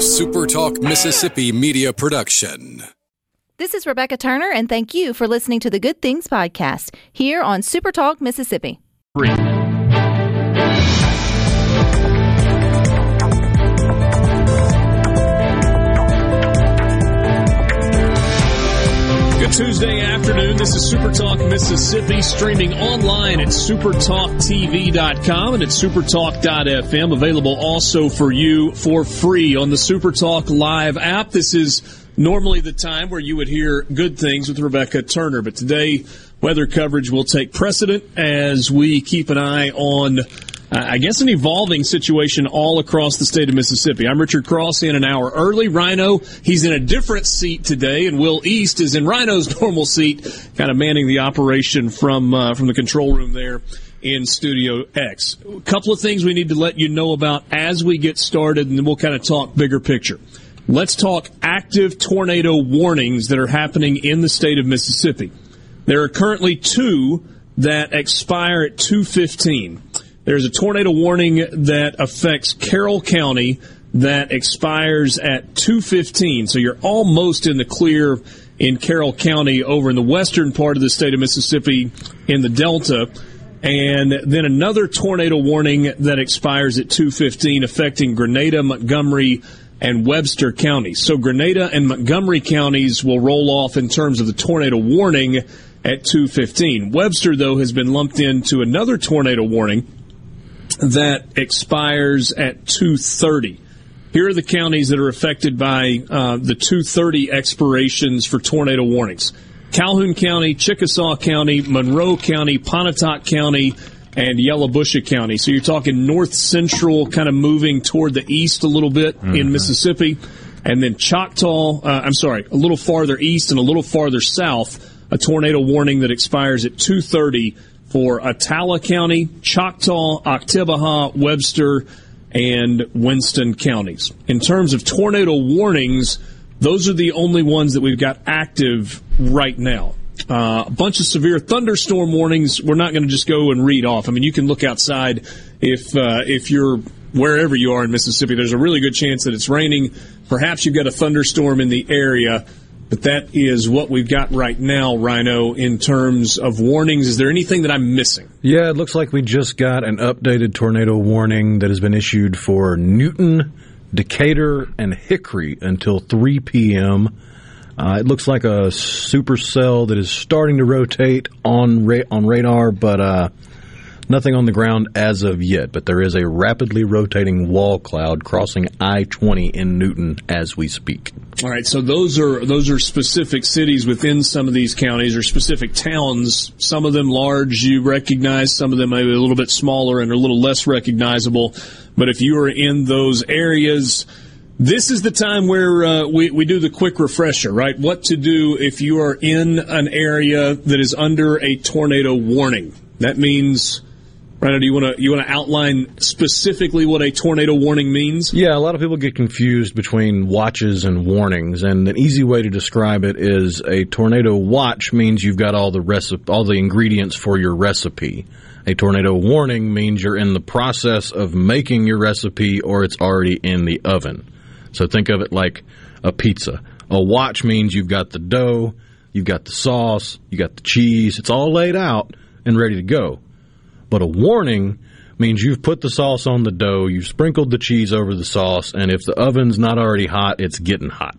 SuperTalk Mississippi media production. This is Rebecca Turner, and thank you for listening to the Good Things Podcast here on SuperTalk Mississippi. Tuesday afternoon. This is Super Talk Mississippi, streaming online at supertalktv.com and at supertalk.fm. Available also for you for free on the Supertalk Live app. This is normally the time where you would hear good things with Rebecca Turner, but today weather coverage will take precedent as we keep an eye on I guess an evolving situation all across the state of Mississippi. I'm Richard Cross in an hour early. Rhino, he's in a different seat today, and Will East is in Rhino's normal seat, kind of manning the operation from uh, from the control room there in Studio X. A couple of things we need to let you know about as we get started, and then we'll kind of talk bigger picture. Let's talk active tornado warnings that are happening in the state of Mississippi. There are currently two that expire at 215. There's a tornado warning that affects Carroll County that expires at 215. So you're almost in the clear in Carroll County over in the western part of the state of Mississippi in the Delta. And then another tornado warning that expires at 215 affecting Grenada, Montgomery, and Webster counties. So Grenada and Montgomery counties will roll off in terms of the tornado warning at 215. Webster, though, has been lumped into another tornado warning that expires at 230. Here are the counties that are affected by uh, the 230 expirations for tornado warnings. Calhoun County, Chickasaw County, Monroe County, Pontotoc County, and Yalobusha County. So you're talking north central, kind of moving toward the east a little bit mm-hmm. in Mississippi. And then Choctaw, uh, I'm sorry, a little farther east and a little farther south, a tornado warning that expires at 230 for Attala County, Choctaw, Oktibbeha, Webster, and Winston counties. In terms of tornado warnings, those are the only ones that we've got active right now. Uh, a bunch of severe thunderstorm warnings. We're not going to just go and read off. I mean, you can look outside if uh, if you're wherever you are in Mississippi. There's a really good chance that it's raining. Perhaps you've got a thunderstorm in the area. But that is what we've got right now, Rhino, in terms of warnings. Is there anything that I'm missing? Yeah, it looks like we just got an updated tornado warning that has been issued for Newton, Decatur, and Hickory until 3 p.m. Uh, it looks like a supercell that is starting to rotate on ra- on radar, but uh, Nothing on the ground as of yet, but there is a rapidly rotating wall cloud crossing I-20 in Newton as we speak. All right, so those are those are specific cities within some of these counties or specific towns. Some of them large, you recognize. Some of them maybe a little bit smaller and a little less recognizable. But if you are in those areas, this is the time where uh, we, we do the quick refresher, right? What to do if you are in an area that is under a tornado warning. That means Rhino, do you want to you want to outline specifically what a tornado warning means? Yeah, a lot of people get confused between watches and warnings, and an easy way to describe it is a tornado watch means you've got all the recipe, all the ingredients for your recipe. A tornado warning means you're in the process of making your recipe or it's already in the oven. So think of it like a pizza. A watch means you've got the dough, you've got the sauce, you got the cheese, it's all laid out and ready to go but a warning means you've put the sauce on the dough, you've sprinkled the cheese over the sauce, and if the oven's not already hot, it's getting hot.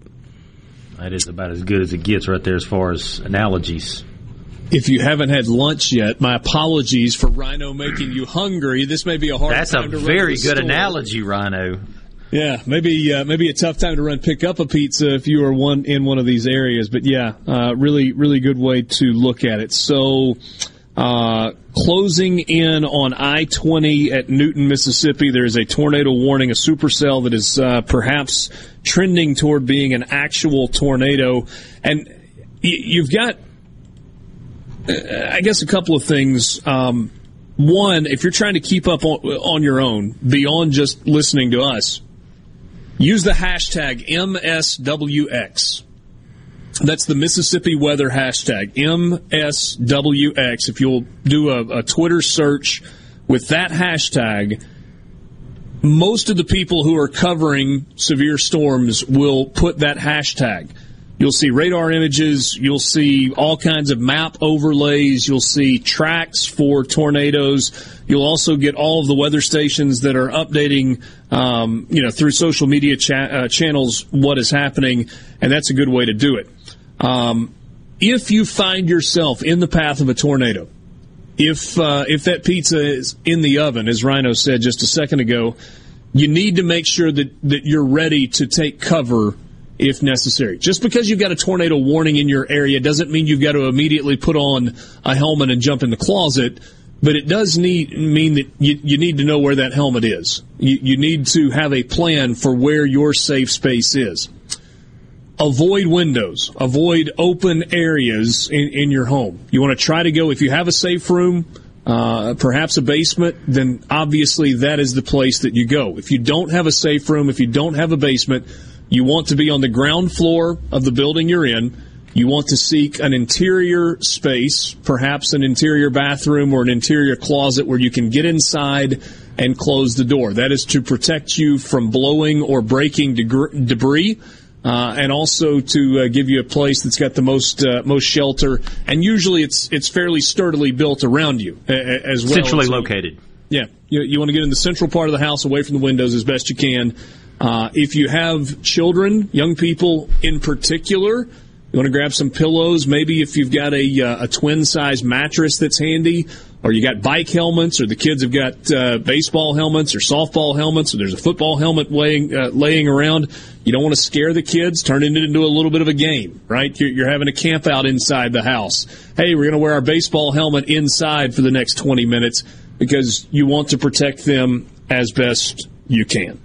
That is about as good as it gets right there as far as analogies. If you haven't had lunch yet, my apologies for Rhino making you hungry. This may be a hard That's time a to very good store. analogy, Rhino. Yeah, maybe uh, maybe a tough time to run pick up a pizza if you are one in one of these areas. But yeah, uh, really really good way to look at it. So uh, closing in on I 20 at Newton, Mississippi, there is a tornado warning, a supercell that is uh, perhaps trending toward being an actual tornado. And you've got, uh, I guess, a couple of things. Um, one, if you're trying to keep up on, on your own, beyond just listening to us, use the hashtag MSWX. That's the Mississippi weather hashtag, MSWX. If you'll do a, a Twitter search with that hashtag, most of the people who are covering severe storms will put that hashtag. You'll see radar images. You'll see all kinds of map overlays. You'll see tracks for tornadoes. You'll also get all of the weather stations that are updating, um, you know, through social media cha- uh, channels what is happening, and that's a good way to do it. Um, if you find yourself in the path of a tornado, if uh, if that pizza is in the oven, as Rhino said just a second ago, you need to make sure that, that you're ready to take cover if necessary. Just because you've got a tornado warning in your area doesn't mean you've got to immediately put on a helmet and jump in the closet. But it does need mean that you, you need to know where that helmet is. You, you need to have a plan for where your safe space is. Avoid windows. Avoid open areas in, in your home. You want to try to go if you have a safe room uh, perhaps a basement, then obviously that is the place that you go. If you don't have a safe room, if you don't have a basement, you want to be on the ground floor of the building you're in. You want to seek an interior space, perhaps an interior bathroom or an interior closet where you can get inside and close the door. That is to protect you from blowing or breaking debris uh, and also to uh, give you a place that's got the most uh, most shelter. And usually, it's it's fairly sturdily built around you as well. Centrally located. Yeah, you, you want to get in the central part of the house, away from the windows as best you can. Uh, if you have children, young people in particular, you want to grab some pillows. Maybe if you've got a, uh, a twin size mattress that's handy, or you got bike helmets, or the kids have got uh, baseball helmets or softball helmets, or there's a football helmet laying, uh, laying around. You don't want to scare the kids, turn it into a little bit of a game, right? You're, you're having a camp out inside the house. Hey, we're going to wear our baseball helmet inside for the next 20 minutes because you want to protect them as best you can.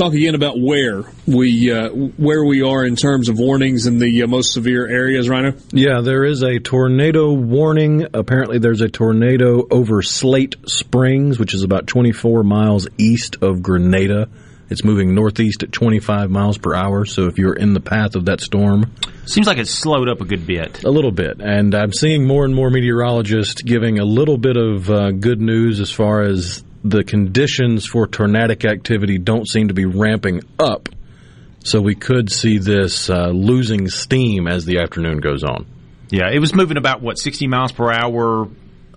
Let's talk again about where we uh, where we are in terms of warnings in the uh, most severe areas, Rhino. Yeah, there is a tornado warning. Apparently, there's a tornado over Slate Springs, which is about 24 miles east of Grenada. It's moving northeast at 25 miles per hour. So if you're in the path of that storm, seems like it's slowed up a good bit. A little bit, and I'm seeing more and more meteorologists giving a little bit of uh, good news as far as the conditions for tornadic activity don't seem to be ramping up. So we could see this uh, losing steam as the afternoon goes on. Yeah, it was moving about what 60 miles per hour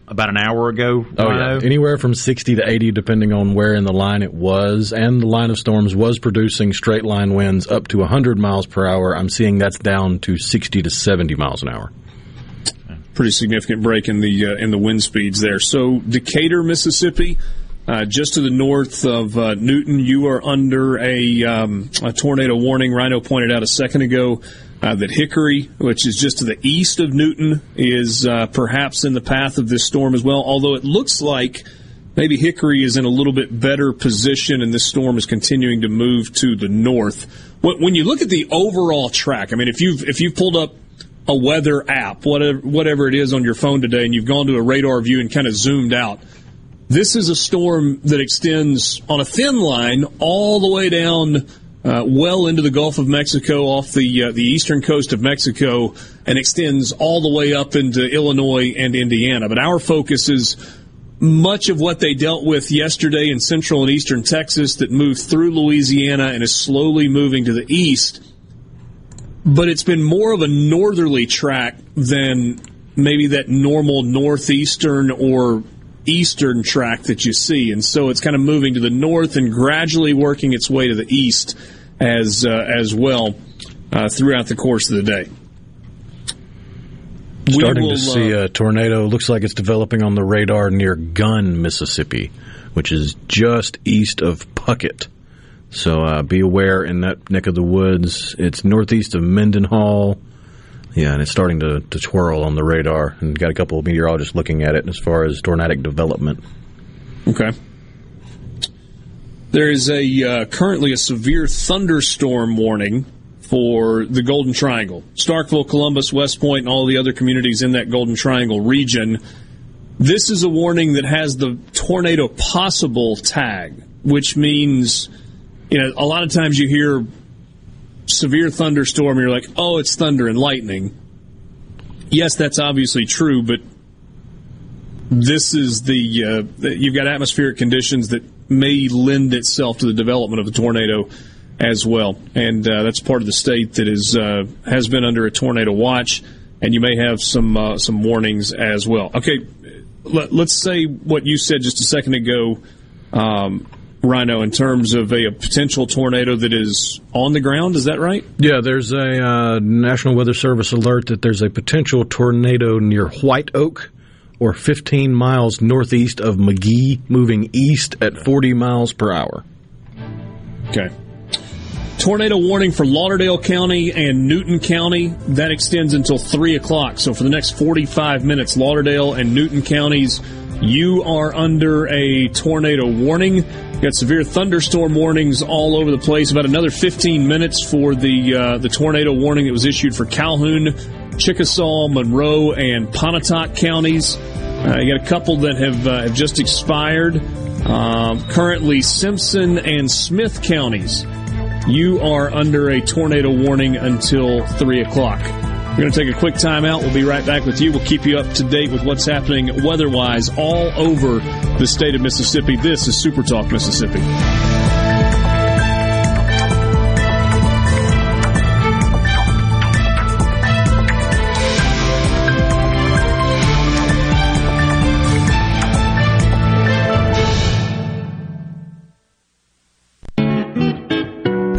about an hour ago. Oh yeah, anywhere from 60 to 80 depending on where in the line it was. And the line of storms was producing straight line winds up to 100 miles per hour. I'm seeing that's down to 60 to 70 miles an hour. Pretty significant break in the uh, in the wind speeds there. So Decatur, Mississippi, uh, just to the north of uh, Newton, you are under a, um, a, tornado warning. Rhino pointed out a second ago uh, that Hickory, which is just to the east of Newton, is uh, perhaps in the path of this storm as well. Although it looks like maybe Hickory is in a little bit better position, and this storm is continuing to move to the north. When you look at the overall track, I mean, if you've if you've pulled up a weather app, whatever whatever it is on your phone today, and you've gone to a radar view and kind of zoomed out this is a storm that extends on a thin line all the way down uh, well into the Gulf of Mexico off the uh, the eastern coast of Mexico and extends all the way up into Illinois and Indiana. But our focus is much of what they dealt with yesterday in central and eastern Texas that moved through Louisiana and is slowly moving to the east. But it's been more of a northerly track than maybe that normal northeastern or eastern track that you see, and so it's kind of moving to the north and gradually working its way to the east as uh, as well uh, throughout the course of the day. Starting will, to see uh, a tornado. Looks like it's developing on the radar near Gunn, Mississippi, which is just east of Puckett. So uh, be aware in that neck of the woods. It's northeast of Mendenhall. Yeah, and it's starting to, to twirl on the radar, and got a couple of meteorologists looking at it as far as tornadic development. Okay. There is a uh, currently a severe thunderstorm warning for the Golden Triangle, Starkville, Columbus, West Point, and all the other communities in that Golden Triangle region. This is a warning that has the tornado possible tag, which means, you know, a lot of times you hear severe thunderstorm, you're like, oh, it's thunder and lightning. Yes, that's obviously true, but this is the, uh, you've got atmospheric conditions that may lend itself to the development of a tornado as well, and uh, that's part of the state that is uh, has been under a tornado watch, and you may have some uh, some warnings as well. Okay, let, us say what you said just a second ago. Um, Rhino, in terms of a, a, potential tornado that is on the ground. Is that right? Yeah, there's a uh, National Weather Service alert that there's a potential tornado near White Oak or 15 miles northeast of Magee, moving east at 40 miles per hour. Okay. Tornado warning for Lauderdale County and Newton County. That extends until 3 o'clock. So for the next 45 minutes, Lauderdale and Newton counties, you are under a tornado warning. Got severe thunderstorm warnings all over the place. About another 15 minutes for the uh, the tornado warning that was issued for Calhoun, Chickasaw, Monroe, and Pontotoc counties. Uh, you got a couple that have, uh, have just expired. Um, currently, Simpson and Smith counties. You are under a tornado warning until 3 o'clock. We're going to take a quick time out. We'll be right back with you. We'll keep you up to date with what's happening weather-wise all over the state of Mississippi. This is Super Talk Mississippi.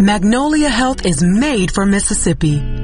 Magnolia Health is made for Mississippi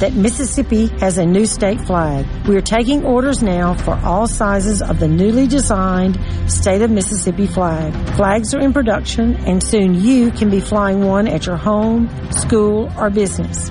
that Mississippi has a new state flag. We are taking orders now for all sizes of the newly designed state of Mississippi flag. Flags are in production and soon you can be flying one at your home, school, or business.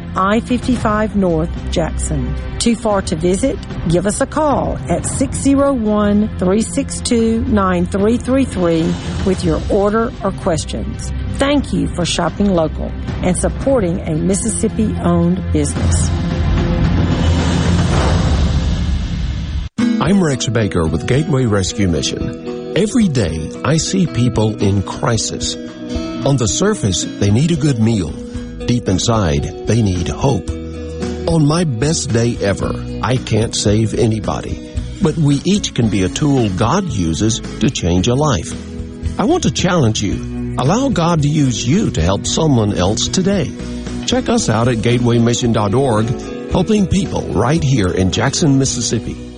I-55 North, Jackson. Too far to visit? Give us a call at 601-362-9333 with your order or questions. Thank you for shopping local and supporting a Mississippi owned business. I'm Rex Baker with Gateway Rescue Mission. Every day I see people in crisis. On the surface, they need a good meal Deep inside, they need hope. On my best day ever, I can't save anybody, but we each can be a tool God uses to change a life. I want to challenge you. Allow God to use you to help someone else today. Check us out at gatewaymission.org, helping people right here in Jackson, Mississippi.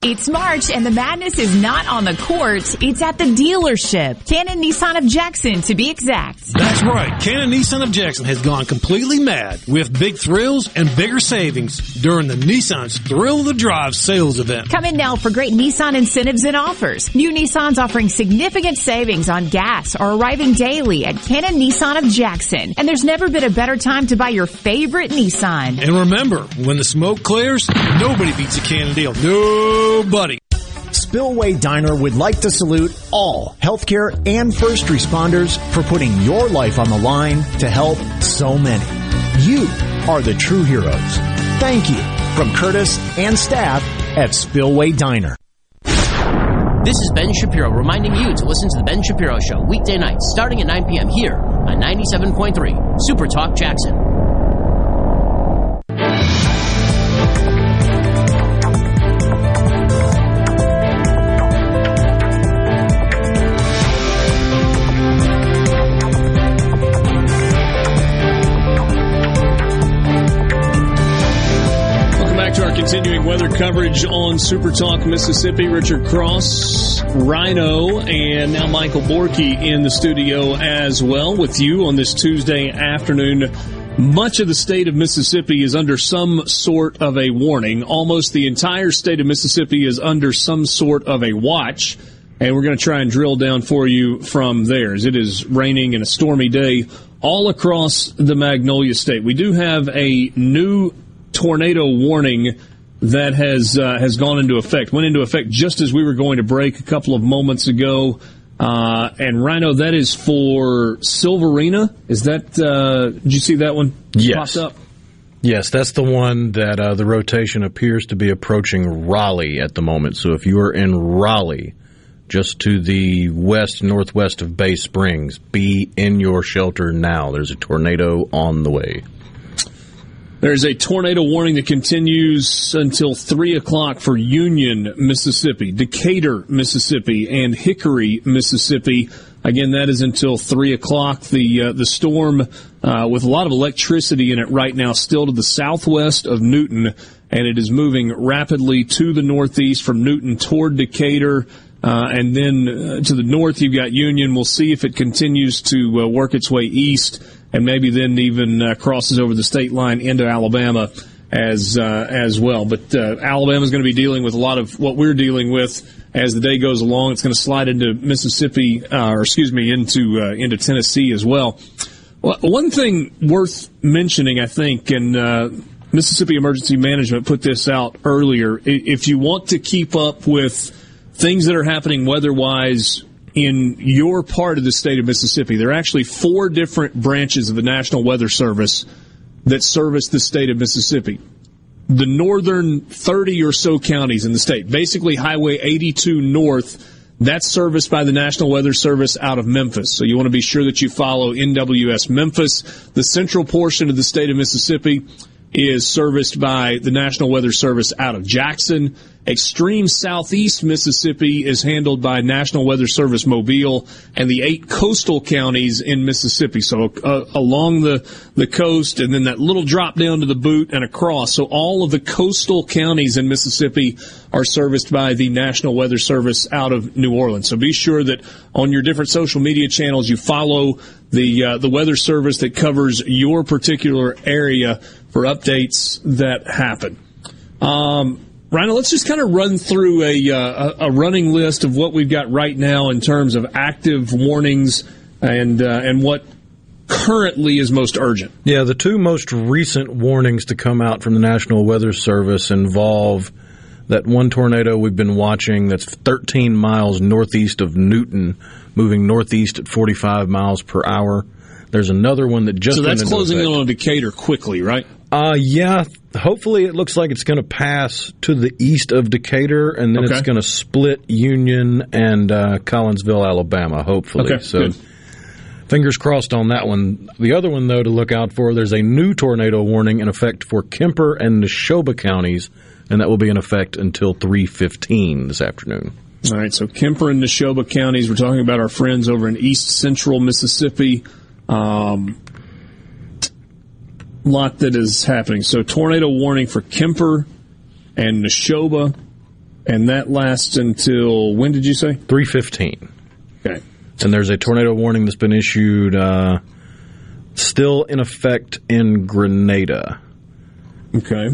It's March and the madness is not on the court, it's at the dealership. Cannon Nissan of Jackson to be exact. That's right. Cannon Nissan of Jackson has gone completely mad with big thrills and bigger savings during the Nissan's Thrill of the Drive sales event. Come in now for great Nissan incentives and offers. New Nissan's offering significant savings on gas are arriving daily at Cannon Nissan of Jackson. And there's never been a better time to buy your favorite Nissan. And remember, when the smoke clears, nobody beats a Cannon deal. No buddy. Spillway Diner would like to salute all healthcare and first responders for putting your life on the line to help so many. You are the true heroes. Thank you from Curtis and staff at Spillway Diner. This is Ben Shapiro reminding you to listen to The Ben Shapiro Show weekday nights starting at 9 p.m. here on 97.3 Super Talk Jackson. On Super Talk Mississippi. Richard Cross, Rhino, and now Michael Borky in the studio as well with you on this Tuesday afternoon. Much of the state of Mississippi is under some sort of a warning. Almost the entire state of Mississippi is under some sort of a watch. And we're going to try and drill down for you from there. As it is raining and a stormy day all across the Magnolia State. We do have a new tornado warning that has uh, has gone into effect. Went into effect just as we were going to break a couple of moments ago. Uh, and Rhino, that is for Sylvarena. Is that? Uh, did you see that one? Yes. Popped up. Yes, that's the one that uh, the rotation appears to be approaching Raleigh at the moment. So if you are in Raleigh, just to the west northwest of Bay Springs, be in your shelter now. There's a tornado on the way. There's a tornado warning that continues until 3 o'clock for Union, Mississippi, Decatur, Mississippi, and Hickory, Mississippi. Again, that is until 3 o'clock. The, uh, the storm, uh, with a lot of electricity in it right now, still to the southwest of Newton, and it is moving rapidly to the northeast from Newton toward Decatur. Uh, and then uh, to the north, you've got Union. We'll see if it continues to uh, work its way east and maybe then even uh, crosses over the state line into Alabama as uh, as well. But uh, Alabama is going to be dealing with a lot of what we're dealing with as the day goes along. It's going to slide into Mississippi, uh, or excuse me, into uh, into Tennessee as well. well. One thing worth mentioning, I think, and uh, Mississippi Emergency Management put this out earlier. If you want to keep up with things that are happening weather-wise in your part of the state of Mississippi. There are actually four different branches of the National Weather Service that service the state of Mississippi. The northern 30 or so counties in the state, basically Highway 82 North, that's serviced by the National Weather Service out of Memphis. So you want to be sure that you follow NWS Memphis. The central portion of the state of Mississippi is serviced by the National Weather Service out of Jackson. Extreme southeast Mississippi is handled by National Weather Service Mobile and the eight coastal counties in Mississippi. So uh, along the, the coast and then that little drop down to the boot and across. So all of the coastal counties in Mississippi are serviced by the National Weather Service out of New Orleans. So be sure that on your different social media channels you follow the uh, the weather service that covers your particular area for updates that happen. Um, Rhino, let's just kind of run through a, uh, a running list of what we've got right now in terms of active warnings and uh, and what currently is most urgent. Yeah, the two most recent warnings to come out from the National Weather Service involve that one tornado we've been watching that's 13 miles northeast of Newton, moving northeast at 45 miles per hour. There's another one that just so that's closing in on Decatur quickly, right? Uh, yeah. Hopefully, it looks like it's going to pass to the east of Decatur, and then Okay. it's going to split Union and uh, Collinsville, Alabama. Hopefully, Okay, so good. fingers crossed on that one. The other one, though, to look out for, there's a new tornado warning in effect for Kemper and Neshoba counties, and that will be in effect until 3:15 this afternoon. All right, so Kemper and Neshoba counties. We're talking about our friends over in East Central Mississippi. Um, lot that is happening. So tornado warning for Kemper and Neshoba, and that lasts until when did you say? 3:15. Okay. And there's a tornado warning that's been issued, uh, still in effect in Grenada. Okay.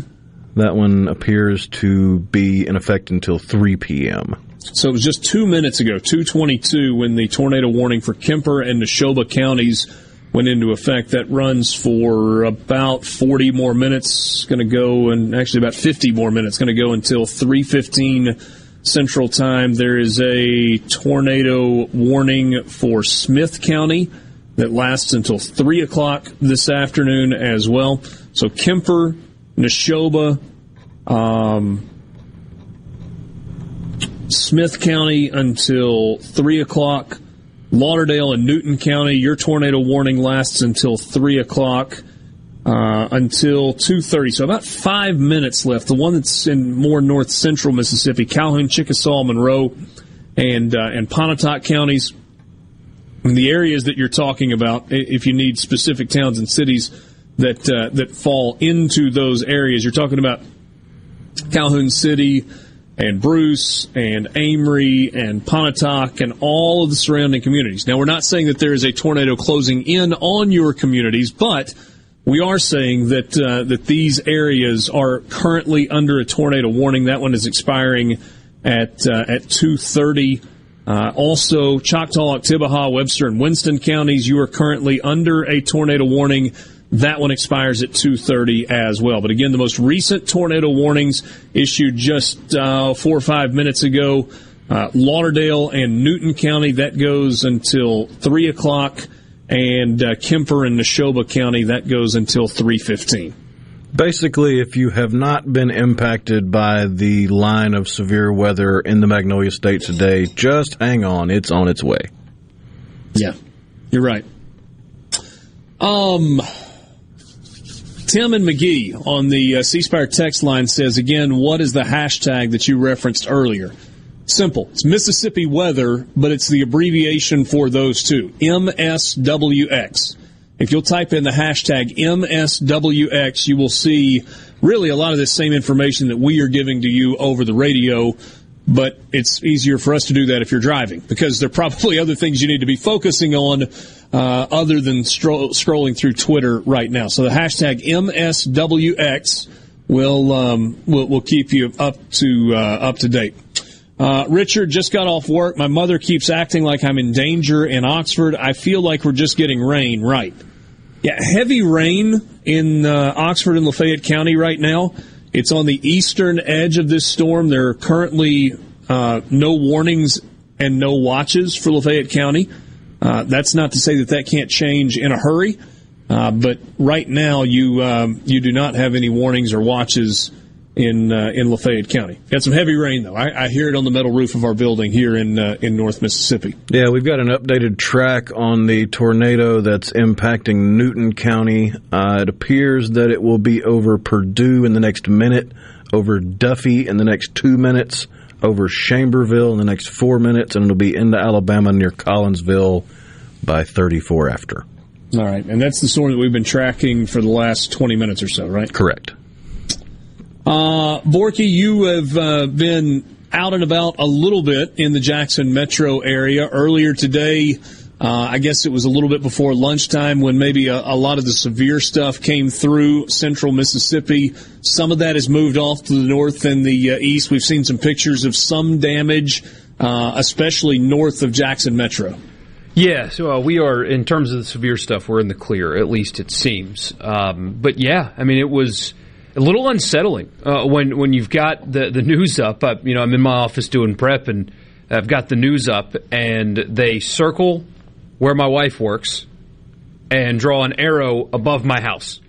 That one appears to be in effect until 3 p.m. So it was just two minutes ago, 222, when the tornado warning for Kemper and Neshoba counties went into effect. That runs for about 40 more minutes. Going to go, and actually about 50 more minutes. Going to go until 3:15 Central Time. There is a tornado warning for Smith County that lasts until 3 o'clock this afternoon as well. So Kemper, Neshoba, um, Smith County until 3 o'clock. Lauderdale and Newton County, your tornado warning lasts until 3 o'clock. Uh, until 2.30 so about five minutes left the one that's in more north central mississippi calhoun chickasaw monroe and uh, and pontotoc counties in the areas that you're talking about if you need specific towns and cities that uh, that fall into those areas you're talking about calhoun city and Bruce and Amory and Pontotoc and all of the surrounding communities. Now, we're not saying that there is a tornado closing in on your communities, but we are saying that uh, that these areas are currently under a tornado warning. That one is expiring at uh, at two thirty. Uh, also, Choctaw, Oktibbeha, Webster, and Winston counties, you are currently under a tornado warning. That one expires at 2:30 as well. But again, the most recent tornado warnings issued just uh, four or five minutes ago. Uh, Lauderdale and Newton County that goes until three o'clock, and uh, Kemper and Neshoba County that goes until 3:15. Basically, if you have not been impacted by the line of severe weather in the Magnolia State today, just hang on. It's on its way. Yeah, you're right. Um, Tim and McGee on the uh, C Spire text line says again, what is the hashtag that you referenced earlier? Simple. It's Mississippi weather, but it's the abbreviation for those two. MSWX. If you'll type in the hashtag MSWX, you will see really a lot of this same information that we are giving to you over the radio, but it's easier for us to do that if you're driving because there are probably other things you need to be focusing on uh, other than stro- scrolling through Twitter right now. So the hashtag MSWX will um, will, will keep you up to uh, up to date. Uh, Richard just got off work. My mother keeps acting like I'm in danger in Oxford. I feel like we're just getting rain. Right. Yeah, heavy rain in uh, Oxford and Lafayette County right now. It's on the eastern edge of this storm. There are currently uh, no warnings and no watches for Lafayette County. Uh, that's not to say that that can't change in a hurry, uh, but right now you um, you do not have any warnings or watches in uh, in Lafayette County. Got some heavy rain though. I, I, hear it on the metal roof of our building here in uh, in North Mississippi. Yeah, we've got an updated track on the tornado that's impacting Newton County. Uh, it appears that it will be over Purdue in the next minute, over Duffee in the next two minutes, over Chamberville in the next four minutes, and it'll be into Alabama near Collinsville by 34 after. All right, and that's the storm that we've been tracking for the last 20 minutes or so, right? Correct. Uh, Borky, you have uh, been out and about a little bit in the Jackson metro area earlier today. Uh, I guess it was a little bit before lunchtime when maybe a, a, lot of the severe stuff came through central Mississippi. Some of that has moved off to the north and the uh, east. We've seen some pictures of some damage, uh, especially north of Jackson Metro. Yeah, so uh, we are in terms of the severe stuff. We're in the clear, at least it seems. Um, but yeah, I mean, it was a little unsettling uh, when when you've got the the news up. Uh, you know, I'm in my office doing prep, and I've got the news up, and they circle where my wife works and draw an arrow above my house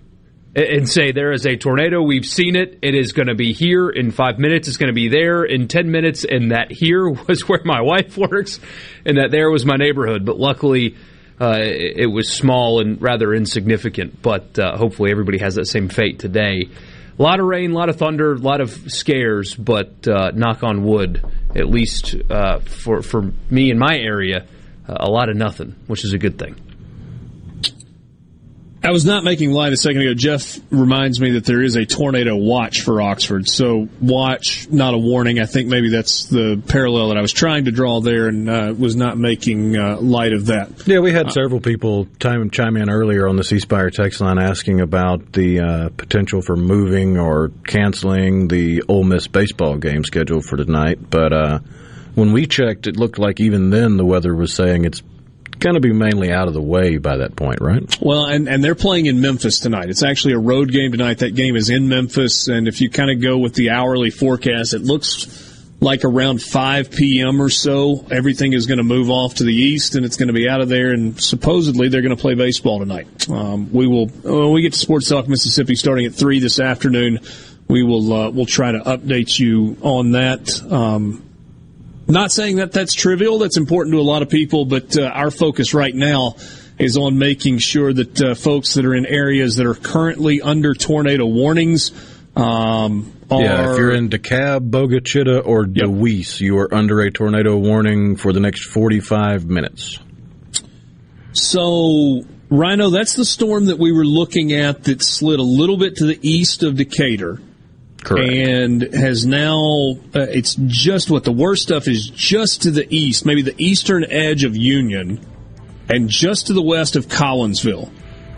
and say there is a tornado. We've seen it. It is going to be here in five minutes. It's going to be there in ten minutes. And that here was where my wife works, and that there was my neighborhood. But luckily. Uh, it, was small and rather insignificant, but uh, hopefully everybody has that same fate today. A lot of rain, a lot of thunder, a lot of scares, but uh, knock on wood, at least uh, for for me in my area, a lot of nothing, which is a good thing. I was not making light a second ago. Jeff reminds me that there is a tornado watch for Oxford. So watch, not a warning. I think maybe that's the parallel that I was trying to draw there, and uh, was not making uh, light of that. Yeah, we had uh, several people chime, chime in earlier on the C Spire text line asking about the uh, potential for moving or canceling the Ole Miss baseball game scheduled for tonight. But uh, when we checked, it looked like even then the weather was saying it's going to be mainly out of the way by that point, right? Well, and, and they're playing in Memphis tonight. It's actually a road game tonight. That game is in Memphis, and if you kind of go with the hourly forecast, it looks like around 5 p.m. or so, everything is going to move off to the east, and it's going to be out of there. And supposedly, they're going to play baseball tonight. Um, we will when we get to Sports Talk Mississippi starting at three this afternoon. We will uh, we'll try to update you on that. Um, not saying that that's trivial. That's important to a lot of people, but uh, our focus right now is on making sure that uh, folks that are in areas that are currently under tornado warnings. Um, are, yeah, if you're in DeKalb, Bogue Chitto, or yep. Deweese, you are under a tornado warning for the next 45 minutes. So, Rhino, that's the storm that we were looking at that slid a little bit to the east of Decatur. Correct. And has now, uh, it's just what the worst stuff is just to the east, maybe the eastern edge of Union, and just to the west of Collinsville.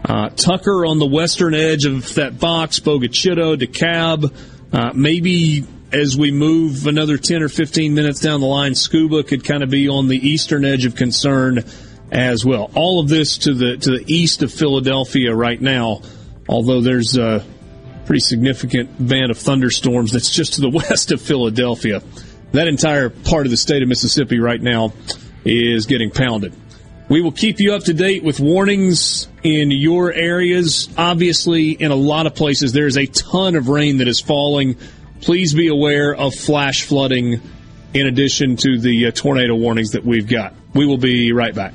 Uh, Tucker on the western edge of that box, Bogue Chitto, DeKalb, uh, maybe as we move another 10 or 15 minutes down the line, Scooba could kind of be on the eastern edge of concern as well. All of this to the to the east of Philadelphia right now, although there's a pretty significant band of thunderstorms that's just to the west of Philadelphia. That entire part of the state of Mississippi right now is getting pounded. We will keep you up to date with warnings in your areas. Obviously, in a lot of places, there is a ton of rain that is falling. Please be aware of flash flooding in addition to the uh, tornado warnings that we've got. We will be right back.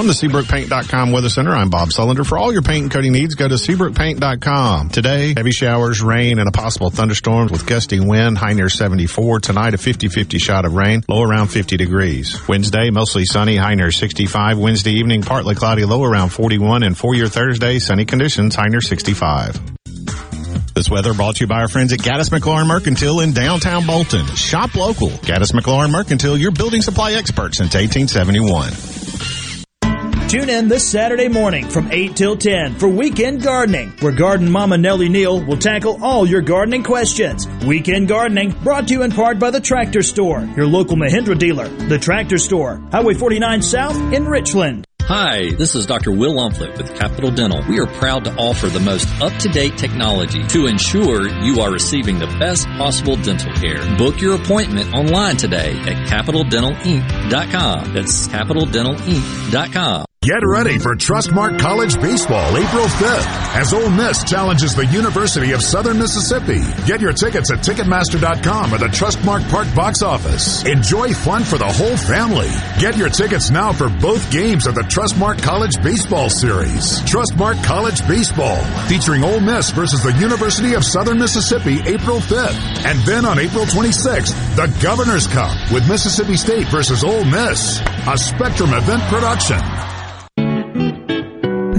From the SeabrookPaint.com Weather Center, I'm Bob Sullender. For all your paint and coating needs, go to SeabrookPaint.com. Today, heavy showers, rain, and a possible thunderstorm with gusty wind, high near 74. Tonight, a 50-50 shot of rain, low around 50 degrees. Wednesday, mostly sunny, high near 65. Wednesday evening, partly cloudy, low around 41. And for your Thursday, sunny conditions, high near 65. This weather brought to you by our friends at Gaddis McLaurin Mercantile in downtown Bolton. Shop local. Gaddis McLaurin Mercantile, your building supply expert since 1871. Tune in this Saturday morning from 8 till 10 for Weekend Gardening, where Garden Mama Nellie Neal will tackle all your gardening questions. Weekend Gardening brought to you in part by the Tractor Store, your local Mahindra dealer. The Tractor Store, Highway 49 South in Richland. Hi, this is Dr. Will Umflett with Capital Dental. We are proud to offer the most up-to-date technology to ensure you are receiving the best possible dental care. Book your appointment online today at capitaldentalinc.com. That's capitaldentalinc.com. Get ready for Trustmark College Baseball April 5th as Ole Miss challenges the University of Southern Mississippi. Get your tickets at Ticketmaster.com or the Trustmark Park box office. Enjoy fun for the whole family. Get your tickets now for both games of the Trustmark College Baseball Series. Trustmark College Baseball featuring Ole Miss versus the University of Southern Mississippi April 5th. And then on April 26th, the Governor's Cup with Mississippi State versus Ole Miss. A Spectrum event production.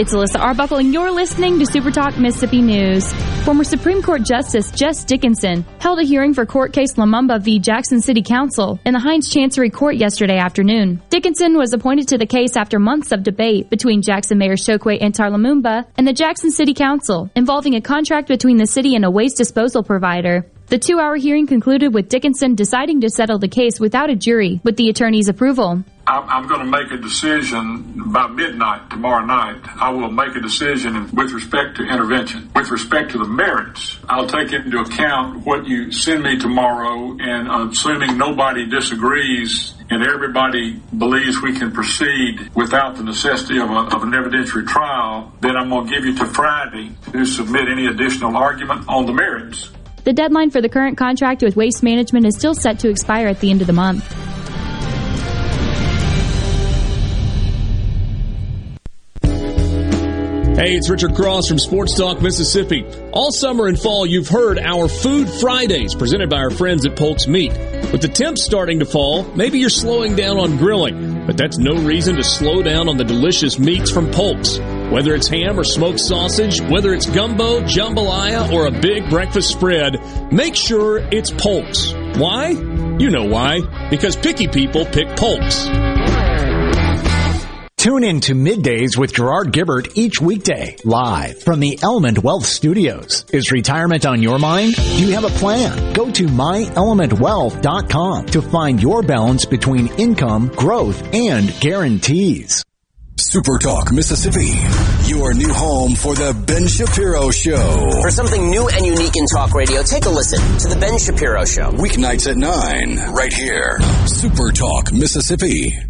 It's Alyssa Arbuckle, and you're listening to Super Talk Mississippi News. Former Supreme Court Justice Jess Dickinson held a hearing for court case Lumumba v. Jackson City Council in the Hinds Chancery Court yesterday afternoon. Dickinson was appointed to the case after months of debate between Jackson Mayor Chokwe Antar Lumumba and the Jackson City Council involving a contract between the city and a waste disposal provider. The two hour hearing concluded with Dickinson deciding to settle the case without a jury with the attorney's approval. I'm going to make a decision by midnight tomorrow night. I will make a decision with respect to intervention. With respect to the merits, I'll take into account what you send me tomorrow, and assuming nobody disagrees and everybody believes we can proceed without the necessity of, a, of an evidentiary trial, then I'm going to give you to Friday to submit any additional argument on the merits. The deadline for the current contract with Waste Management is still set to expire at the end of the month. Hey, it's Richard Cross from Sports Talk Mississippi. All summer and fall, you've heard our Food Fridays presented by our friends at Polk's Meat. With the temps starting to fall, maybe you're slowing down on grilling, but that's no reason to slow down on the delicious meats from Polk's. Whether it's ham or smoked sausage, whether it's gumbo, jambalaya, or a big breakfast spread, make sure it's Polk's. Why? You know why. Because picky people pick Polk's. Tune in to Middays with Gerard Gibert each weekday, live from the Element Wealth Studios. Is retirement on your mind? Do you have a plan? Go to myelementwealth.com to find your balance between income, growth, and guarantees. Super Talk Mississippi, your new home for the Ben Shapiro Show. For something new and unique in talk radio, take a listen to the Ben Shapiro Show. Weeknights at 9, right here. Super Talk Mississippi.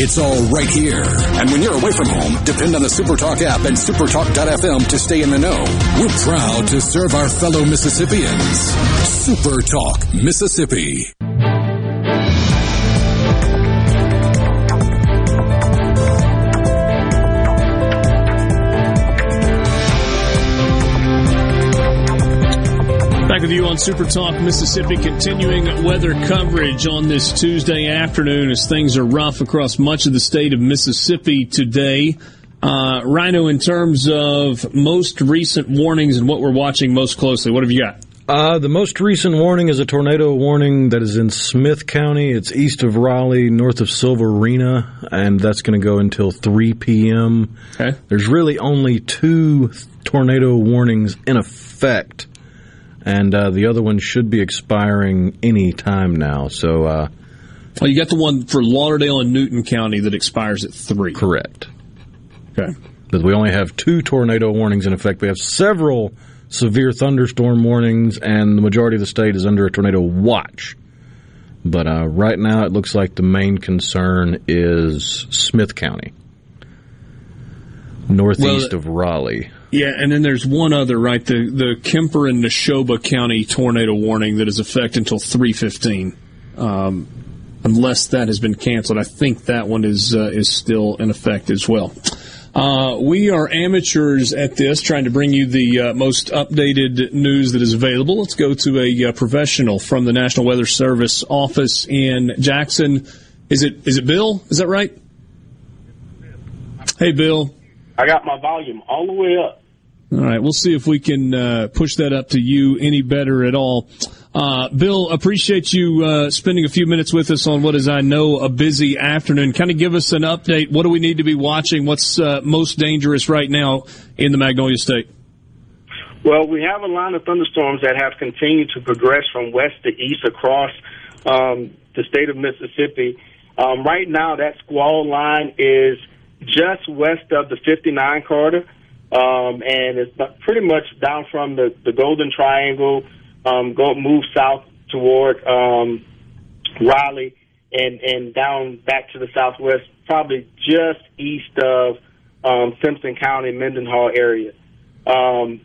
It's all right here. And when you're away from home, depend on the Supertalk app and supertalk.fm to stay in the know. We're proud to serve our fellow Mississippians. Supertalk Mississippi. Back with you on Super Talk Mississippi, continuing weather coverage on this Tuesday afternoon as things are rough across much of the state of Mississippi today. Uh, Rhino, in terms of most recent warnings and what we're watching most closely, what have you got? Uh, the most recent warning is a tornado warning that is in Smith County. It's east of Raleigh, north of Sylvarena, and that's going to go until 3 p.m. Okay. There's really only two tornado warnings in effect, and uh, the other one should be expiring any time now. So, uh, well, you got the one for Lauderdale and Newton County that expires at 3. Correct. Okay. But we only have two tornado warnings in effect. We have several severe thunderstorm warnings, and the majority of the state is under a tornado watch. But uh, right now, it looks like the main concern is Smith County, northeast Well, of Raleigh. Yeah, and then there's one other, right? The the Kemper and Neshoba County tornado warning that is effect until 315. Um, unless that has been canceled, I think that one is uh, is still in effect as well. Uh, we are amateurs at this, trying to bring you the uh, most updated news that is available. Let's go to a uh, professional from the National Weather Service office in Jackson. Is it is it Bill? Is that right? Hey, Bill. I got my volume all the way up. All right, we'll see if we can uh, push that up to you any better at all. Uh, Bill, appreciate you uh, spending a few minutes with us on what is, I know, a busy afternoon. Kind of give us an update. What do we need to be watching? What's uh, most dangerous right now in the Magnolia State? Well, we have a line of thunderstorms that have continued to progress from west to east across um, the state of Mississippi. Um, right now, that squall line is just west of the 59 corridor, um, and it's pretty much down from the, the Golden Triangle, um, go move south toward um, Raleigh, and and down back to the southwest, probably just east of um, Simpson County, Mendenhall area. Um,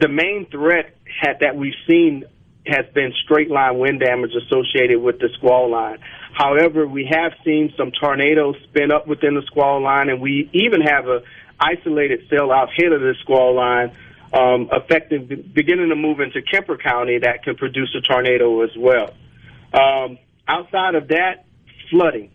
the main threat had, that we've seen has been straight line wind damage associated with the squall line. However, we have seen some tornadoes spin up within the squall line, and we even have a isolated cell out here of the squall line, um, affecting beginning to move into Kemper County that can produce a tornado as well. Um, outside of that, flooding.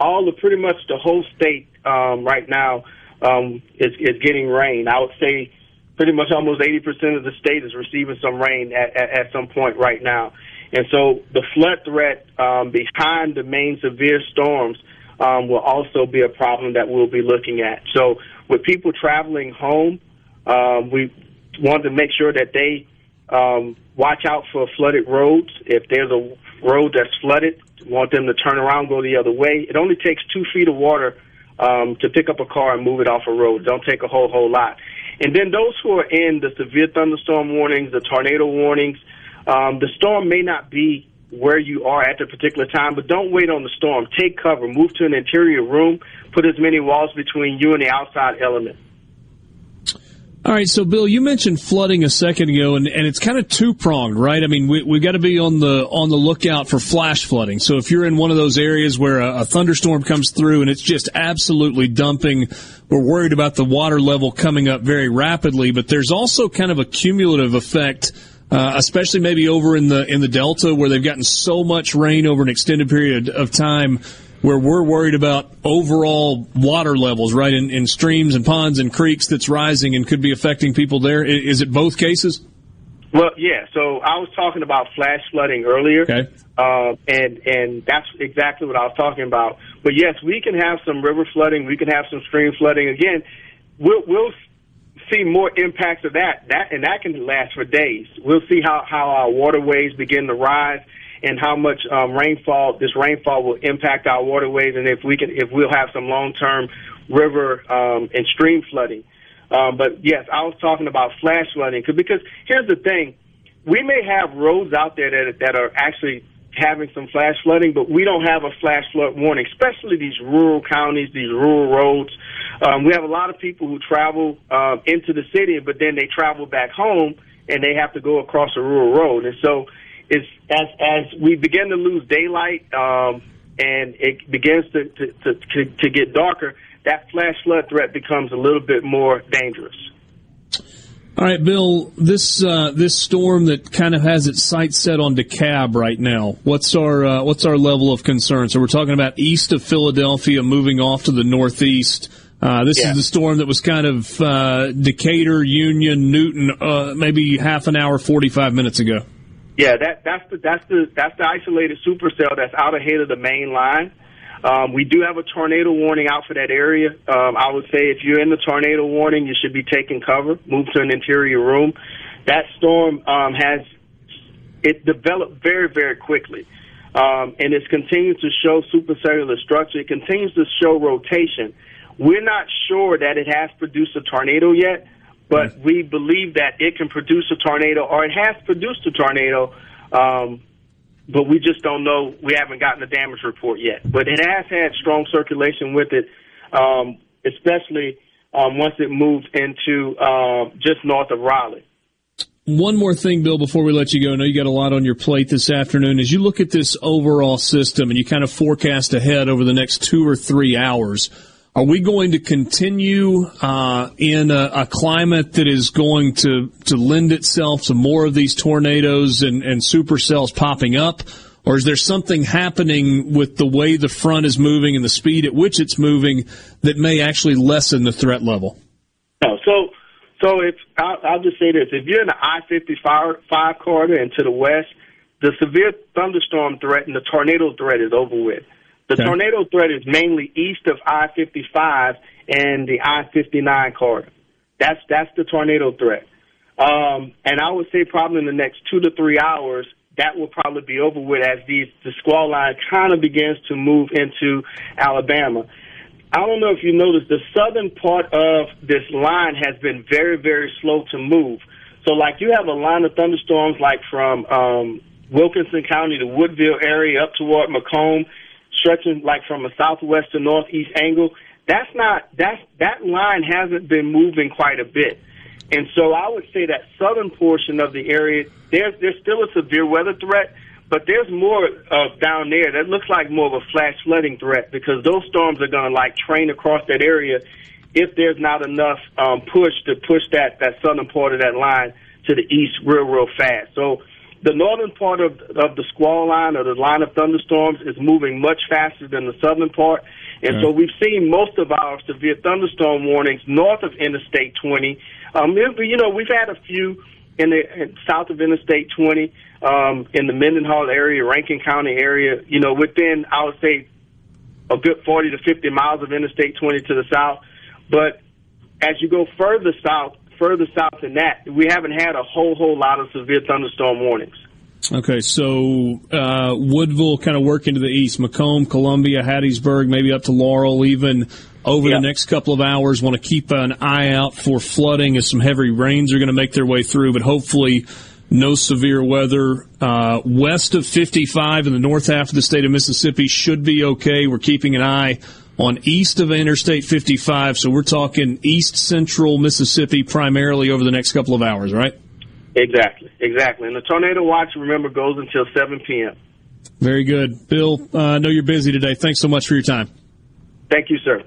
All the pretty much the whole state um, right now um, is, is getting rain. I would say pretty much almost 80% of the state is receiving some rain at, at, at some point right now. And so the flood threat um, behind the main severe storms um, will also be a problem that we'll be looking at. So with people traveling home, um, we want to make sure that they um, watch out for flooded roads. If there's a road that's flooded, want them to turn around, go the other way. It only takes two feet of water um, to pick up a car and move it off a road. Don't take a whole whole lot. And then those who are in the severe thunderstorm warnings, the tornado warnings, um, the storm may not be where you are at the particular time, but don't wait on the storm. Take cover. Move to an interior room. Put as many walls between you and the outside element. All right, so Bill, you mentioned flooding a second ago, and, and it's kind of two pronged, right? I mean, we we got to be on the on the lookout for flash flooding. So if you're in one of those areas where a, a thunderstorm comes through and it's just absolutely dumping, we're worried about the water level coming up very rapidly. But there's also kind of a cumulative effect. Uh, especially maybe over in the in the delta where they've gotten so much rain over an extended period of time where we're worried about overall water levels, right, in, in streams and ponds and creeks that's rising and could be affecting people there. Is it both cases? Well, yeah. So I was talking about flash flooding earlier, okay. uh, and and that's exactly what I was talking about. But yes, we can have some river flooding. We can have some stream flooding. Again, we'll we'll see more impacts of that. That and that can last for days. We'll see how how our waterways begin to rise and how much um, rainfall this rainfall will impact our waterways, and if we can, if we'll have some long-term river um, and stream flooding. Um, but yes, I was talking about flash flooding because here's the thing: we may have roads out there that that are actually having some flash flooding, but we don't have a flash flood warning, especially these rural counties, these rural roads. Um, we have a lot of people who travel um, into the city, but then they travel back home and they have to go across a rural road, and so is as as we begin to lose daylight um, and it begins to, to, to, to get darker, that flash flood threat becomes a little bit more dangerous. All right, Bill. This uh, this storm that kind of has its sights set on DeKalb right now. What's our uh, what's our level of concern? So we're talking about east of Philadelphia, moving off to the northeast. Uh, this yeah. is the storm that was kind of uh, Decatur, Union, Newton, uh, maybe half an hour, forty five minutes ago. Yeah, that that's the that's the that's the isolated supercell that's out ahead of the main line. Um, we do have a tornado warning out for that area. Um, I would say if you're in the tornado warning, you should be taking cover, move to an interior room. That storm um, has it developed very very quickly, um, and it's continued to show supercellular structure. It continues to show rotation. We're not sure that it has produced a tornado yet but we believe that it can produce a tornado, or it has produced a tornado, um, but we just don't know. We haven't gotten the damage report yet. But it has had strong circulation with it, um, especially um, once it moved into uh, just north of Raleigh. One more thing, Bill, before we let you go. I know you got a lot on your plate this afternoon. As you look at this overall system and you kind of forecast ahead over the next two or three hours, are we going to continue uh, in a, a, climate that is going to, to lend itself to more of these tornadoes and, and supercells popping up? Or is there something happening with the way the front is moving and the speed at which it's moving that may actually lessen the threat level? No. So, so if I'll, I'll just say this: if you're in the I-55 corridor and to the west, the severe thunderstorm threat and the tornado threat is over with. The okay. tornado threat is mainly east of I-55 and the I-59 corridor. That's that's the tornado threat. Um, and I would say probably in the next two to three hours, that will probably be over with as these the squall line kind of begins to move into Alabama. I don't know if you noticed, the southern part of this line has been very, very slow to move. So, like, you have a line of thunderstorms, like from um, Wilkinson County to Woodville area up toward McComb stretching like from a southwest to northeast angle, that's not that's that line hasn't been moving quite a bit. And so I would say that southern portion of the area, there's there's still a severe weather threat, but there's more uh, down there that looks like more of a flash flooding threat because those storms are going to like train across that area if there's not enough um, push to push that that southern part of that line to the east real real fast. So the northern part of of the squall line or the line of thunderstorms is moving much faster than the southern part. And so we've seen most of our severe thunderstorm warnings north of Interstate 20. Um, you know, we've had a few in the in south of Interstate 20, um, in the Mendenhall area, Rankin County area, you know, within, I would say, a good 40 to 50 miles of Interstate 20 to the south. But as you go further south, further south than that, we haven't had a whole whole lot of severe thunderstorm warnings. Okay, so uh, Woodville kind of working to the east, McComb, Columbia, Hattiesburg, maybe up to Laurel, even over the next couple of hours. Want to keep an eye out for flooding as some heavy rains are going to make their way through, but hopefully no severe weather. Uh, west of 55 in the north half of the state of Mississippi should be okay. We're keeping an eye on east of Interstate 55, so we're talking east central Mississippi primarily over the next couple of hours, right? Exactly, exactly. And the tornado watch, remember, goes until 7 p.m. Very good. Bill, uh, I know you're busy today. Thanks so much for your time. Thank you, sir.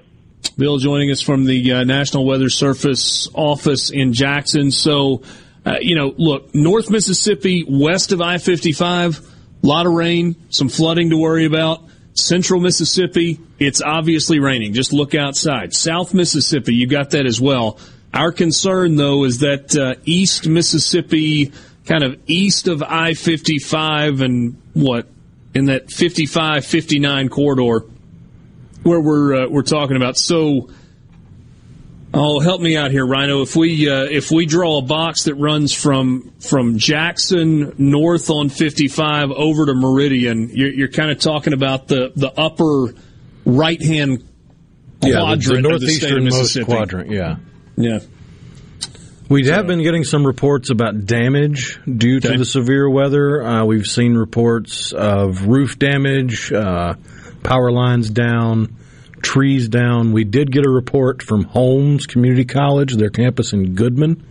Bill joining us from the uh, National Weather Service office in Jackson. So, uh, you know, look, North Mississippi, west of I 55, a lot of rain, some flooding to worry about. Central Mississippi, it's obviously raining. Just look outside. South Mississippi, you got that as well. Our concern, though, is that uh, East Mississippi, kind of east of I 55 and what, in that 55 59 corridor where we're uh, we're talking about. So, oh, help me out here, Rhino. If we uh, if we draw a box that runs from from Jackson north on 55 over to Meridian, you're, you're kind of talking about the the upper right hand quadrant yeah, the, the of the state of northeasternmost Mississippi. quadrant. Yeah, yeah. We have been getting some reports about damage due to the severe weather. Uh, we've seen reports of roof damage, uh, power lines down, trees down. We did get a report from Holmes Community College, their campus in Goodman.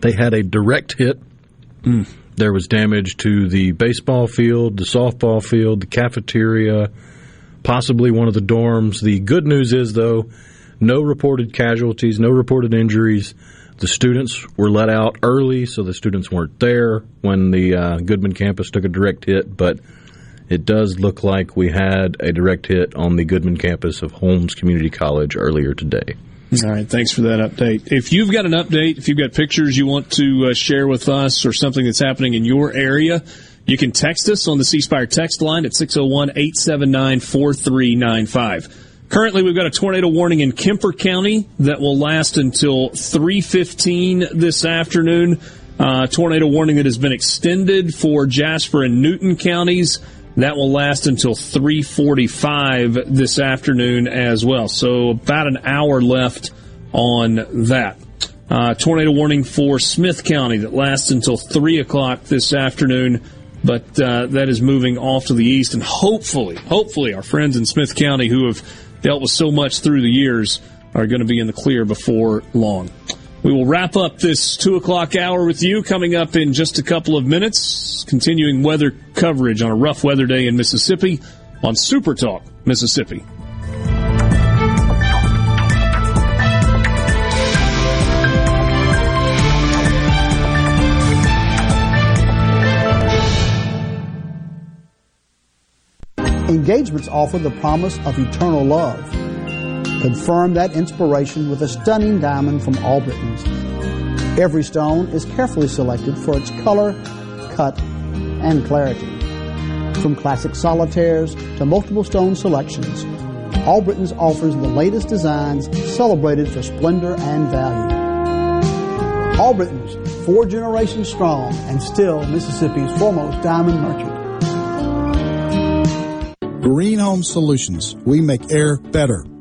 They had a direct hit. There was damage to the baseball field, the softball field, the cafeteria, possibly one of the dorms. The good news is, though, no reported casualties, no reported injuries. The students were let out early, so the students weren't there when the uh, Goodman campus took a direct hit, but it does look like we had a direct hit on the Goodman campus of Holmes Community College earlier today. All right, thanks for that update. If you've got an update, if you've got pictures you want to uh, share with us or something that's happening in your area, you can text us on the C text line at 601 879 4395. Currently, we've got a tornado warning in Kemper County that will last until 3:15 this afternoon. Uh, tornado warning that has been extended for Jasper and Newton counties. That will last until 3:45 this afternoon as well. So about an hour left on that. Uh, tornado warning for Smith County that lasts until three o'clock this afternoon, but uh, that is moving off to the east, and hopefully, hopefully, our friends in Smith County who have dealt with so much through the years are going to be in the clear before long. We will wrap up this two o'clock hour with you coming up in just a couple of minutes. Continuing weather coverage on a rough weather day in Mississippi on Super Talk Mississippi. Engagements offer the promise of eternal love. Confirm that inspiration with a stunning diamond from Albritton's. Every stone is carefully selected for its color, cut, and clarity. From classic solitaires to multiple stone selections, Albritton's offers the latest designs celebrated for splendor and value. Albritton's, four generations strong and still Mississippi's foremost diamond merchant. Green Home Solutions. We make air better.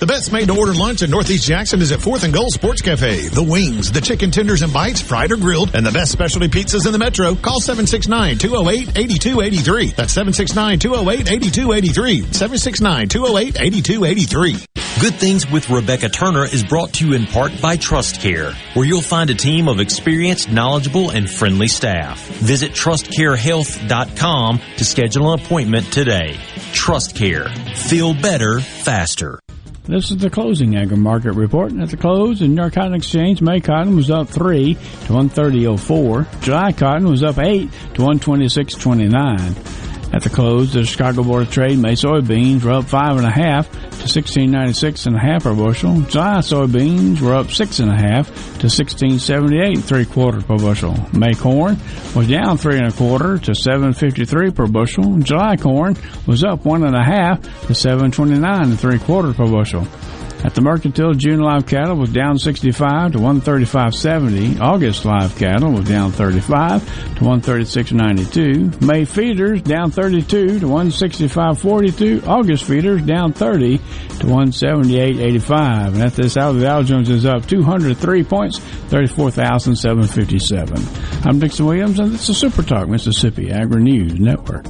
The best made to order lunch in Northeast Jackson is at 4th and Gold Sports Cafe. The wings, the chicken tenders and bites, fried or grilled, and the best specialty pizzas in the metro. Call 769-208-8283. That's 769-208-8283. 769-208-8283. Good Things with Rebecca Turner is brought to you in part by Trust Care, where you'll find a team of experienced, knowledgeable, and friendly staff. Visit trustcarehealth.com to schedule an appointment today. Trust Care. Feel better, faster. This is the closing agri market report. At the close, the New York Cotton Exchange, May cotton was up 3 to 130.04. July cotton was up 8 to 126.29. At the close, the Chicago Board of Trade May soybeans were up five and a half to sixteen ninety six and a half per bushel. July soybeans were up six and a half to sixteen seventy eight and three quarters per bushel. May corn was down three and a quarter to seven fifty three per bushel. July corn was up one and a half to seven twenty nine and three quarters per bushel. At the Mercantile, June live cattle was down 65 to 135.70. August live cattle was down 35 to 136.92. May feeders down 32 to 165.42. August feeders down 30 to 178.85. And at this hour, the Dow Jones is up 203 points, 34,757. I'm Dixon Williams, and this is Super Talk Mississippi Agri News Network.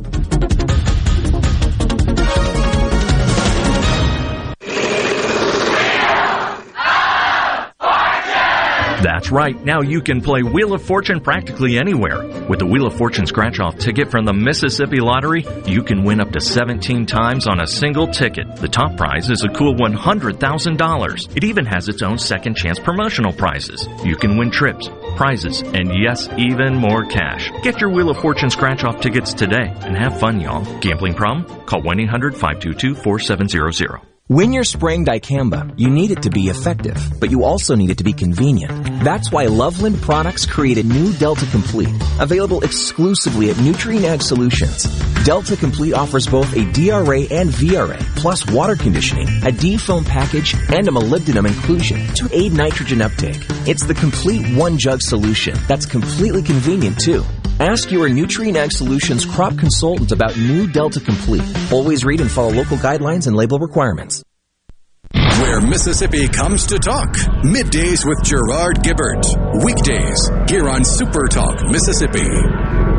That's right. Now you can play Wheel of Fortune practically anywhere. With the Wheel of Fortune scratch off ticket from the Mississippi Lottery, you can win up to 17 times on a single ticket. The top prize is a cool $100,000. It even has its own second chance promotional prizes. You can win trips, prizes, and yes, even more cash. Get your Wheel of Fortune scratch off tickets today and have fun, y'all. Gambling problem? Call 1-800-522-4700. When you're spraying dicamba, you need it to be effective, but you also need it to be convenient. That's why Loveland Products created new Delta Complete, available exclusively at Nutrien Ag Solutions. Delta Complete offers both a DRA and VRA, plus water conditioning, a D-foam package, and a molybdenum inclusion to aid nitrogen uptake. It's the complete one jug solution that's completely convenient too. Ask your Nutrien Ag Solutions crop consultant about new Delta Complete. Always read and follow local guidelines and label requirements. Where Mississippi comes to talk. Middays with Gerard Gibert. Weekdays here on Super Talk Mississippi.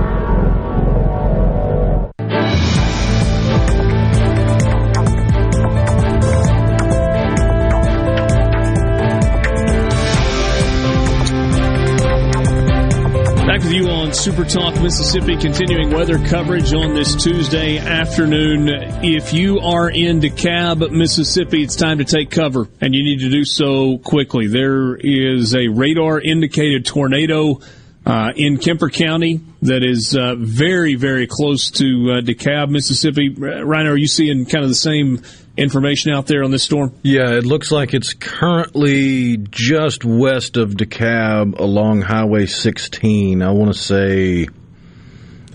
Super Talk Mississippi, continuing weather coverage on this Tuesday afternoon. If you are in DeKalb, Mississippi, it's time to take cover, and you need to do so quickly. There is a radar indicated tornado uh, in Kemper County that is uh, very, very close to uh, DeKalb, Mississippi. Rhino, are you seeing kind of the same information out there on this storm? Yeah, it looks like it's currently just west of DeKalb along Highway 16. I want to say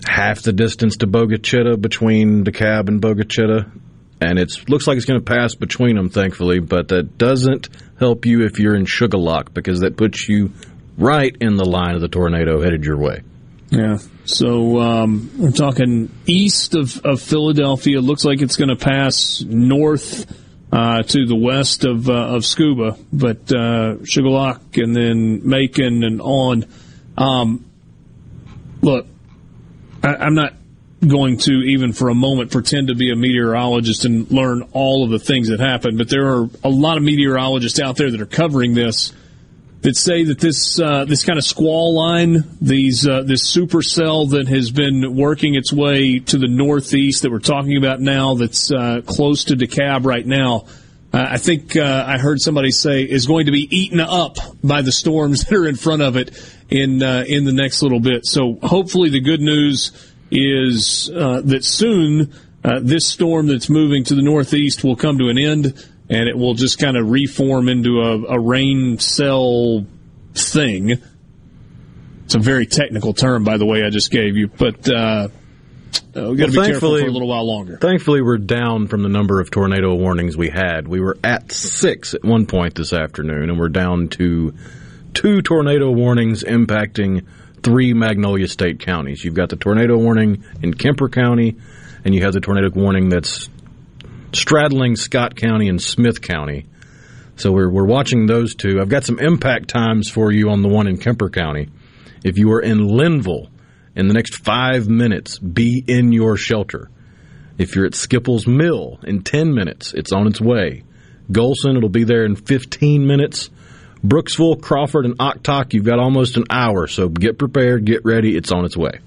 half the distance to Bogue Chitto between DeKalb and Bogue Chitto. And it looks like it's going to pass between them, thankfully, but that doesn't help you if you're in Shuqualak because that puts you right in the line of the tornado headed your way. Yeah. So um, we're talking east of, of Philadelphia. Looks like it's going to pass north uh, to the west of uh, of Scooba, but uh, Shuqualak and then Macon and on. Um, look, I, I'm not going to even for a moment pretend to be a meteorologist and learn all of the things that happen, but there are a lot of meteorologists out there that are covering this that say that this uh, this kind of squall line, these uh, this supercell that has been working its way to the northeast that we're talking about now, that's uh, close to DeKalb right now. Uh, I think uh, I heard somebody say is going to be eaten up by the storms that are in front of it in uh, in the next little bit. So hopefully the good news is that soon this storm that's moving to the northeast will come to an end and it will just kind of reform into a, a rain cell thing. It's a very technical term, by the way, I just gave you, but uh, uh, we got to well, be careful for a little while longer. Thankfully, we're down from the number of tornado warnings we had. We were at six at one point this afternoon, and we're down to two tornado warnings impacting three Magnolia State counties. You've got the tornado warning in Kemper County, and you have the tornado warning that's straddling Scott County and Smith County. So we're, we're watching those two. I've got some impact times for you on the one in Kemper County. If you are in Linville in the next five minutes, be in your shelter. If you're at Skipples Mill in 10 minutes, it's on its way. Gholson, it'll be there in 15 minutes. Brooksville, Crawford, and Oktoc, you've got almost an hour, so get prepared, get ready. It's on its way.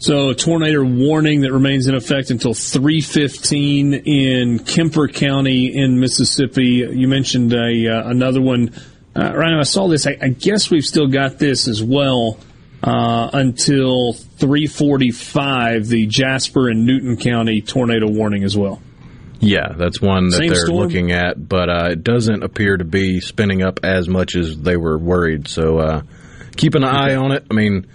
So, a tornado warning that remains in effect until 3:15 in Kemper County in Mississippi. You mentioned a uh, another one. Uh, right now, I saw this. I, I, guess we've still got this as well uh, until 3:45. The Jasper and Newton County tornado warning as well. Yeah, that's one that Same they're storm? looking at, but uh, it doesn't appear to be spinning up as much as they were worried. So uh, keep an eye on it. I mean,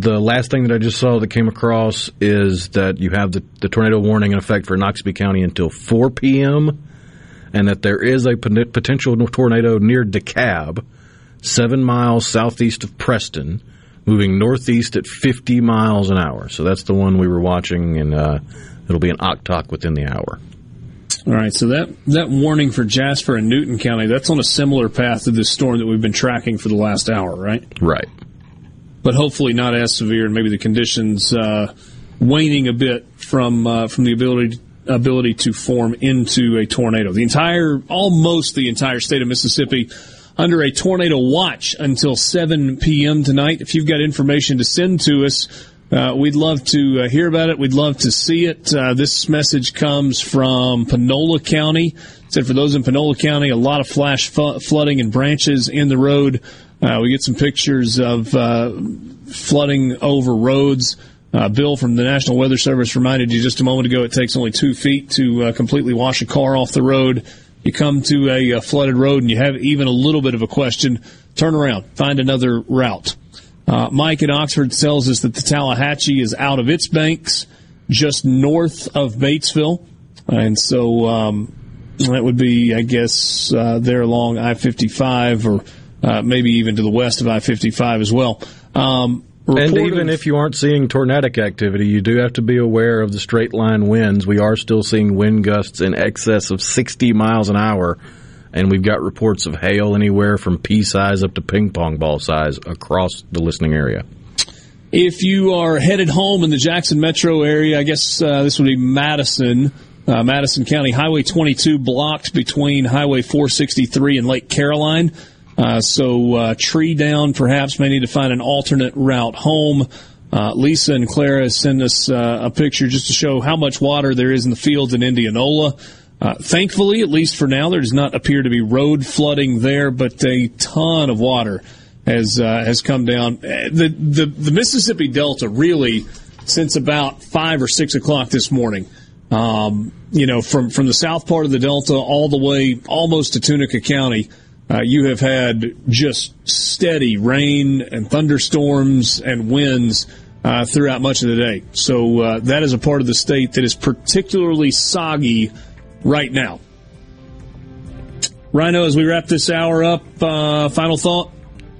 the last thing that I just saw that came across is that you have the, the tornado warning in effect for Noxubee County until 4 p.m., and that there is a potential tornado near DeKalb, seven miles southeast of Preston, moving northeast at 50 miles an hour. So that's the one we were watching, and uh, it'll be an Oktoc within the hour. All right, so that that warning for Jasper and Newton County, that's on a similar path to this storm that we've been tracking for the last hour, right? Right. But hopefully not as severe, and maybe the conditions uh, waning a bit from uh, from the ability ability to form into a tornado. The entire, almost the entire state of Mississippi under a tornado watch until 7 p.m. tonight. If you've got information to send to us, uh, we'd love to uh, hear about it. We'd love to see it. Uh, this message comes from Panola County. It said for those in Panola County, a lot of flash flooding and branches in the road. Uh, we get some pictures of uh, flooding over roads. Uh, Bill from the National Weather Service reminded you just a moment ago it takes only two feet to uh, completely wash a car off the road. You come to a, a flooded road and you have even a little bit of a question, turn around, find another route. Uh, Mike in Oxford tells us that the Tallahatchie is out of its banks just north of Batesville. And so um, that would be, I guess, uh, there along I 55 or uh, maybe even to the west of I 55 as well. Um, And even if you aren't seeing tornadic activity, you do have to be aware of the straight line winds. We are still seeing wind gusts in excess of 60 miles an hour, and we've got reports of hail anywhere from pea size up to ping pong ball size across the listening area. If you are headed home in the Jackson metro area, I guess uh, this would be Madison, uh, Madison County, Highway 22 blocked between Highway 463 and Lake Caroline. Uh, so uh, tree down, perhaps may need to find an alternate route home. Uh, Lisa and Clara send us uh, a picture just to show how much water there is in the fields in Indianola. Uh, thankfully, at least for now, there does not appear to be road flooding there, but a ton of water has uh, has come down. The, the the Mississippi Delta really, since about five or six o'clock this morning, um, you know, from from the south part of the Delta all the way almost to Tunica County, uh, you have had just steady rain and thunderstorms and winds. Uh, throughout much of the day. So uh, that is a part of the state that is particularly soggy right now. Rhino, as we wrap this hour up, uh, final thought?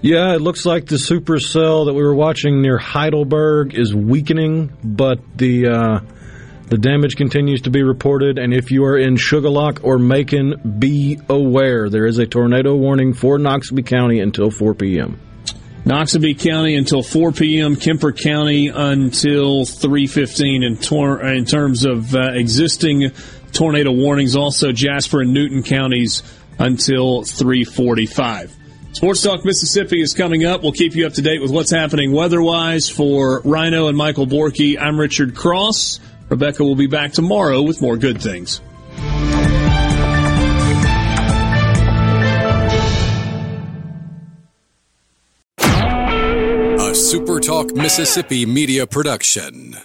Yeah, it looks like the supercell that we were watching near Heidelberg is weakening, but the uh, the damage continues to be reported. And if you are in Shuqualak or Macon, be aware there is a tornado warning for Noxubee County until 4 p.m. Noxubee County until 4 p.m. Kemper County until 3:15 in, tor- in terms of uh, existing tornado warnings. Also Jasper and Newton counties until 3:45. Sports Talk Mississippi is coming up. We'll keep you up to date with what's happening weather-wise for Rhino and Michael Borky. I'm Richard Cross. Rebecca will be back tomorrow with more good things. A SuperTalk Mississippi media production.